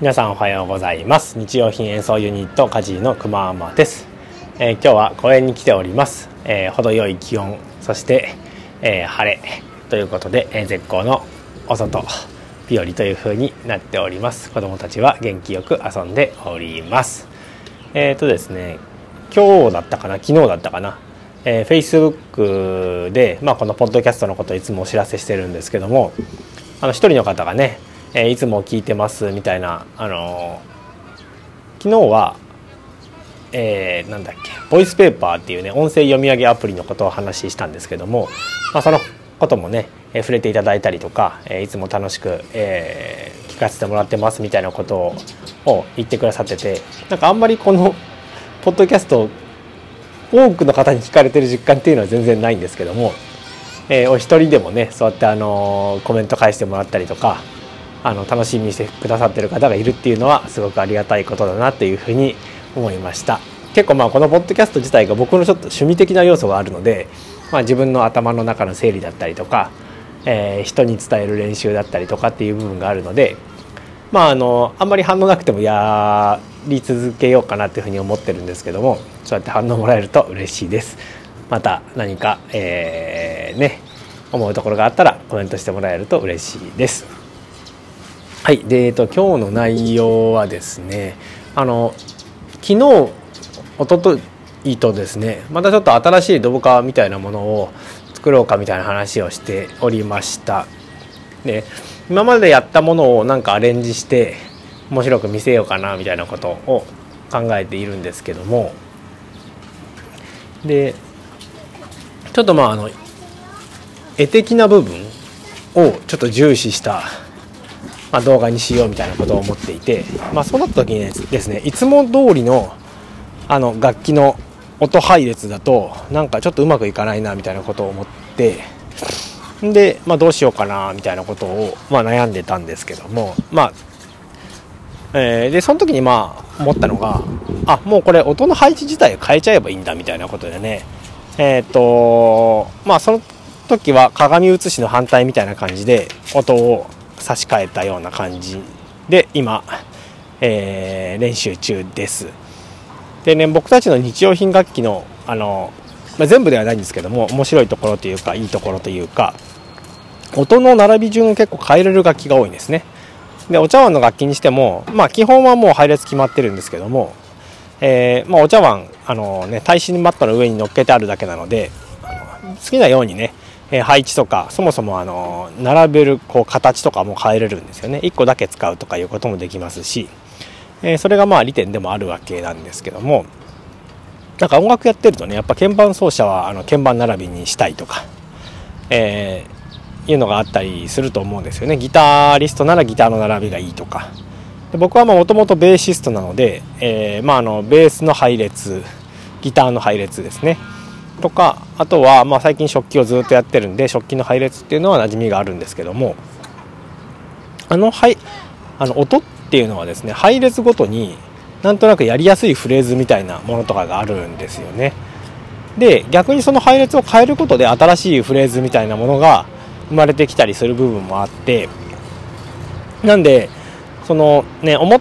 皆さんおはようございます。日用品演奏ユニットカジーのくままです、えー、今日は公園に来ております、えー、程よい気温そして、えー、晴れということで、え絶好のお外日和という風になっております。子供たちは元気よく遊んでおります。えっ、とですね今日だったかな昨日だったかな。えー、Facebook で、まあ、このポッドキャストのことをいつもお知らせしてるんですけどもあの一人の方がねえー、いつも聞いてます。みたいな、あのー、昨日は、えー、なんだっけボイスペーパーっていうね音声読み上げアプリのことをお話ししたんですけども、まあ、そのこともね、え、触れていただいたりとか、え、いつも楽しく、え、聞かせてもらってますみたいなことを言ってくださっててなんかあんまりこのポッドキャスト多くの方に聞かれてる実感っていうのは全然ないんですけども、え、お一人でもねそうやってあのコメント返してもらったりとかあの楽しみにしてくださってる方がいるっていうのはすごくありがたいことだなというふうに思いました。結構まあこのポッドキャスト自体が僕のちょっと趣味的な要素があるので、まあ、自分の頭の中の整理だったりとか、えー、人に伝える練習だったりとかっていう部分があるのでまああのあんまり反応なくてもやり続けようかなというふうに思ってるんですけどもそうやって反応もらえると嬉しいです。また何か、えー、ね思うところがあったらコメントしてもらえると嬉しいです。はい、で、えっと、今日の内容はですね、あの、昨日、おとといとですね、またちょっと新しい動画みたいなものを作ろうかみたいな話をしておりました。で、今までやったものをなんかアレンジして、面白く見せようかなみたいなことを考えているんですけども、で、ちょっとまあ、あの、絵的な部分をちょっと重視したま、動画にしようみたいなことを思っていて、まあ、そうなった時にですねいつも通りのあの楽器の音配列だとなんかちょっとうまくいかないなみたいなことを思ってで、まあ、どうしようかなみたいなことを、ま、悩んでたんですけどもまあえー、でその時にまあ思ったのがあもうこれ音の配置自体変えちゃえばいいんだみたいなことでねえっ、とまあその時は鏡写しの反対みたいな感じで音を差し替えたような感じで今、えー、練習中です。でね僕たちの日用品楽器のあの、まあ、全部ではないんですけども面白いところというかいいところというか音の並び順を結構変えれる楽器が多いんですね。でお茶碗の楽器にしてもまあ基本はもう配列決まってるんですけどもえー、まあ、お茶碗あのね耐震マットの上に乗っけてあるだけなので好きなようにねえ配置とかそもそもあの並べるこう形とかも変えれるんですよね。1個だけ使うとかいうこともできますし、えそれがまあ利点でもあるわけなんですけども。なんか音楽やってるとねやっぱ鍵盤奏者はあの鍵盤並びにしたいとか、えー、いうのがあったりすると思うんですよね。ギタリストならギターの並びがいいとか。で僕はもともとベーシストなので、えー、まあ、あのベースの配列ギターの配列ですね。とかあとはまあ最近食器をずっとやってるんで食器の配列っていうのは馴染みがあるんですけどもあの配あの音っていうのはですね配列ごとになんとなくやりやすいフレーズみたいなものとかがあるんですよね。で逆にその配列を変えることで新しいフレーズみたいなものが生まれてきたりする部分もあってなんでそのね思っ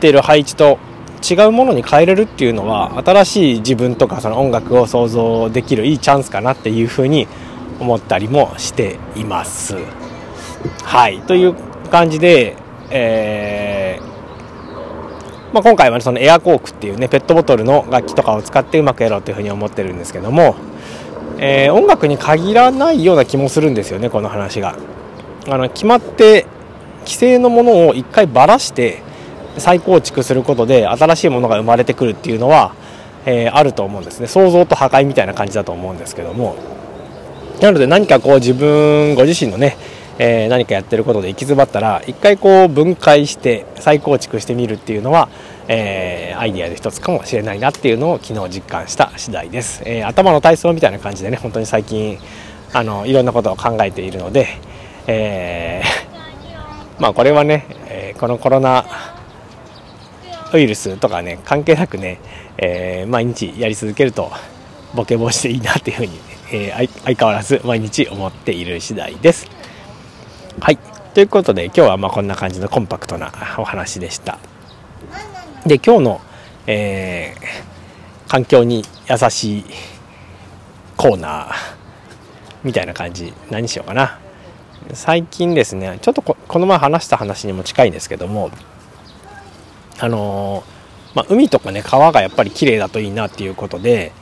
てる配置と違うものに変えれるっていうのは新しい自分とかその音楽を想像できるいいチャンスかなっていうふうに思ったりもしています。はいという感じで、えー、まあ、今回は、ね、そのエアコークっていうねペットボトルの楽器とかを使ってうまくやろうというふうに思ってるんですけども、えー、音楽に限らないような気もするんですよねこの話が。あの決まって既成のものを一回ばらして再構築することで新しいものが生まれてくるっていうのは、えー、あると思うんですね。創造と破壊みたいな感じだと思うんですけども。なので何かこう自分ご自身のね、えー、何かやってることで行き詰まったら一回こう分解して再構築してみるっていうのは、えー、アイディアで一つかもしれないなっていうのを昨日実感した次第です、え頭の体操みたいな感じでね本当に最近あのいろんなことを考えているので、え まあこれはね、えこのコロナウイルスとかね関係なくね、えー、毎日やり続けるとボケ防止でいいなっていうふうに、えー、相変わらず毎日思っている次第です。はい。ということで今日はまこんな感じのコンパクトなお話でした。で今日の、えー、環境に優しいコーナーみたいな感じ何しようかな。最近ですねちょっとこの前話した話にも近いんですけどもあの、まあ、海とかね川がやっぱり綺麗だといいなっていうことで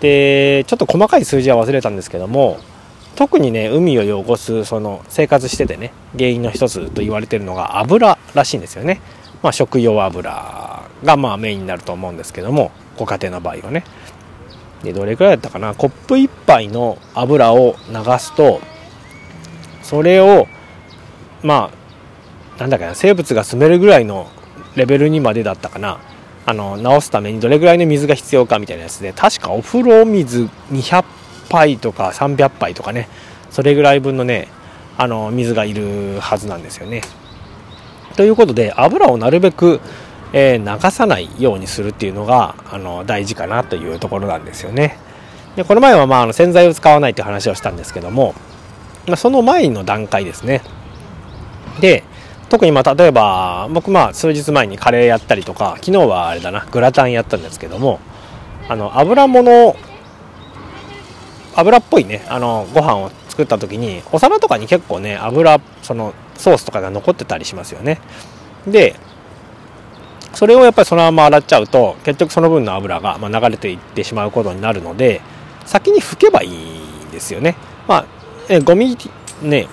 でちょっと細かい数字は忘れたんですけども特にね海を汚すその生活しててね原因の一つと言われてるのが油らしいんですよね、まあ、食用油がまあメインになると思うんですけどもご家庭の場合はね。でどれくらいだったかな？コップ1杯の油を流すとそれをまあなんだかな生物が住めるぐらいのレベルにまでだったかなあの直すためにどれぐらいの水が必要かみたいなやつで確かお風呂水200杯とか300杯とかねそれぐらい分のねあの水がいるはずなんですよね。ということで油をなるべく、えー、流さないようにするっていうのがあの大事かなというところなんですよね。でこの前は、まあ、あの洗剤を使わないって話をしたんですけども、まあ、その前の段階ですね。で特にまあ例えば僕まあ数日前にカレーやったりとか昨日はあれだなグラタンやったんですけどもあの油物油っぽいねあのご飯を作った時にお皿とかに結構ね油そのソースとかが残ってたりしますよね。でそれをやっぱりそのまま洗っちゃうと結局その分の油が、ま流れていってしまうことになるので先に拭けばいいんですよね。まあえゴミね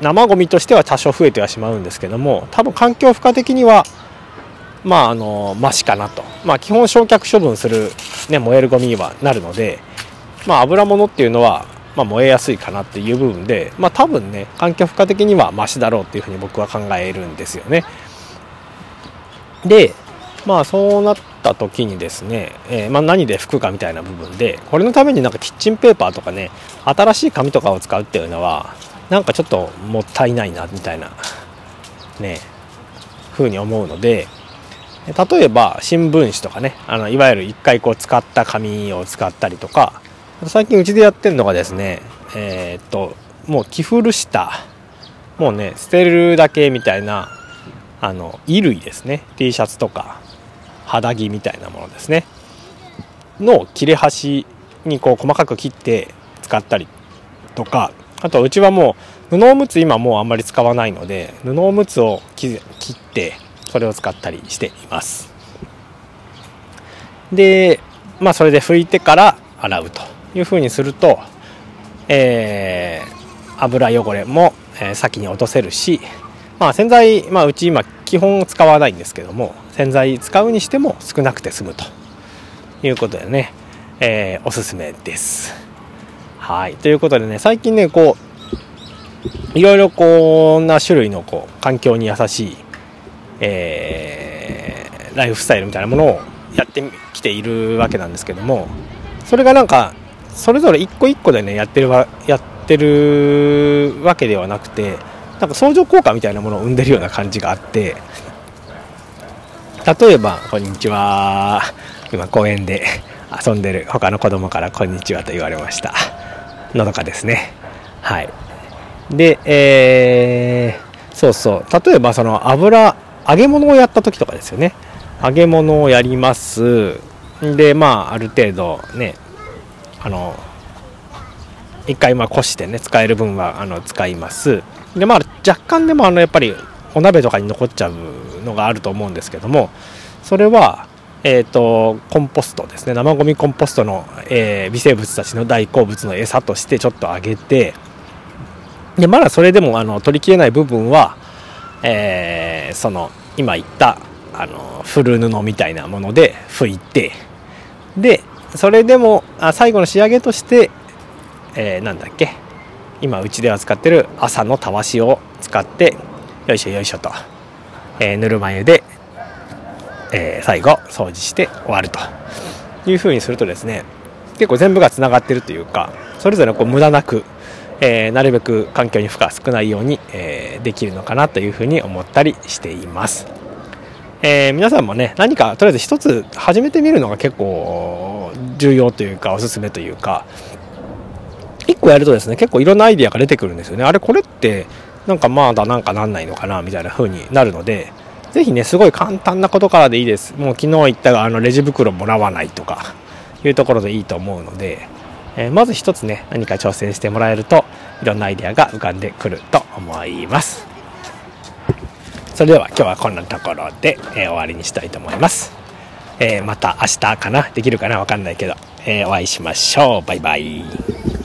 生ゴミとしては多少増えてはしまうんですけども多分環境負荷的にはまああのマシかなとまあ基本焼却処分する、ね、燃えるゴミはなるのでまあ、油物っていうのは、まあ、燃えやすいかなっていう部分で、まあ、多分ね環境負荷的にはマシだろうっていうふうに僕は考えるんですよね。でまあそうなった時にですね、えー、まあ、何で拭くかみたいな部分でこれのためになんかキッチンペーパーとかね新しい紙とかを使うっていうのはなんかちょっともったいないなみたいなね風に思うので例えば新聞紙とかねあのいわゆる一回こう使った紙を使ったりとか最近うちでやってるのがですねえー、っともう着古したもうね捨てるだけみたいなあの衣類ですね。T シャツとか肌着みたいなものですね。の切れ端にこう細かく切って使ったりとかあとうちはもう布おむつ今もうあんまり使わないので布おむつを切ってそれを使ったりしていますでまあそれで拭いてから洗うというふうにすると、えー、油汚れも、先に落とせるし、まあ、洗剤、まあ、うち今基本使わないんですけども洗剤使うにしても少なくて済むということでね、えー、おすすめです。はい。ということでね最近ねこういろいろこんな種類のこう環境に優しい、えー、ライフスタイルみたいなものをやってきているわけなんですけどもそれがなんかそれぞれ一個一個でねやってるわやってるわけではなくてなんか相乗効果みたいなものを生んでるような感じがあって例えば「こんにちは」今公園で遊んでる他の子供から「こんにちは」と言われました。のどかですね。はい。でえー、そうそう。例えばその油揚げ物をやった時とかですよね。揚げ物をやります。でまあある程度ねあの1回まあこしてね使える分はあの使います。でまあ若干でもあのやっぱりお鍋とかに残っちゃうのがあると思うんですけどもそれはえーと、コンポストですね。生ゴミコンポストの、えー、微生物たちの大好物の餌としてちょっとあげてでまだそれでもあの取りきれない部分は、えー、その今言ったあの古布みたいなもので拭いてでそれでもあ最後の仕上げとして、えー、なんだっけ今うちでは使ってる朝のたわしを使ってよいしょよいしょと、えー、ぬるま湯で、えー、最後掃除して終わるというふうにするとですね結構全部がつながってるというかそれぞれこう無駄なく、えー、なるべく環境に負荷少ないように、えー、できるのかなというふうに思ったりしています。え、皆さんもね何かとりあえず一つ始めてみるのが結構重要というかおすすめというか1個やるとですね結構いろんなアイディアが出てくるんですよねあれこれってなんかまだなんかなんないのかなみたいな風になるのでぜひねすごい簡単なことからでいいです。もう昨日言ったあのレジ袋もらわないとかいうところでいいと思うので、えー、まず一つね何か挑戦してもらえるといろんなアイデアが浮かんでくると思います。それでは今日はこんなところで、えー、終わりにしたいと思います、えー、また明日かな？できるかな？わかんないけど、えお会いしましょう。バイバイ。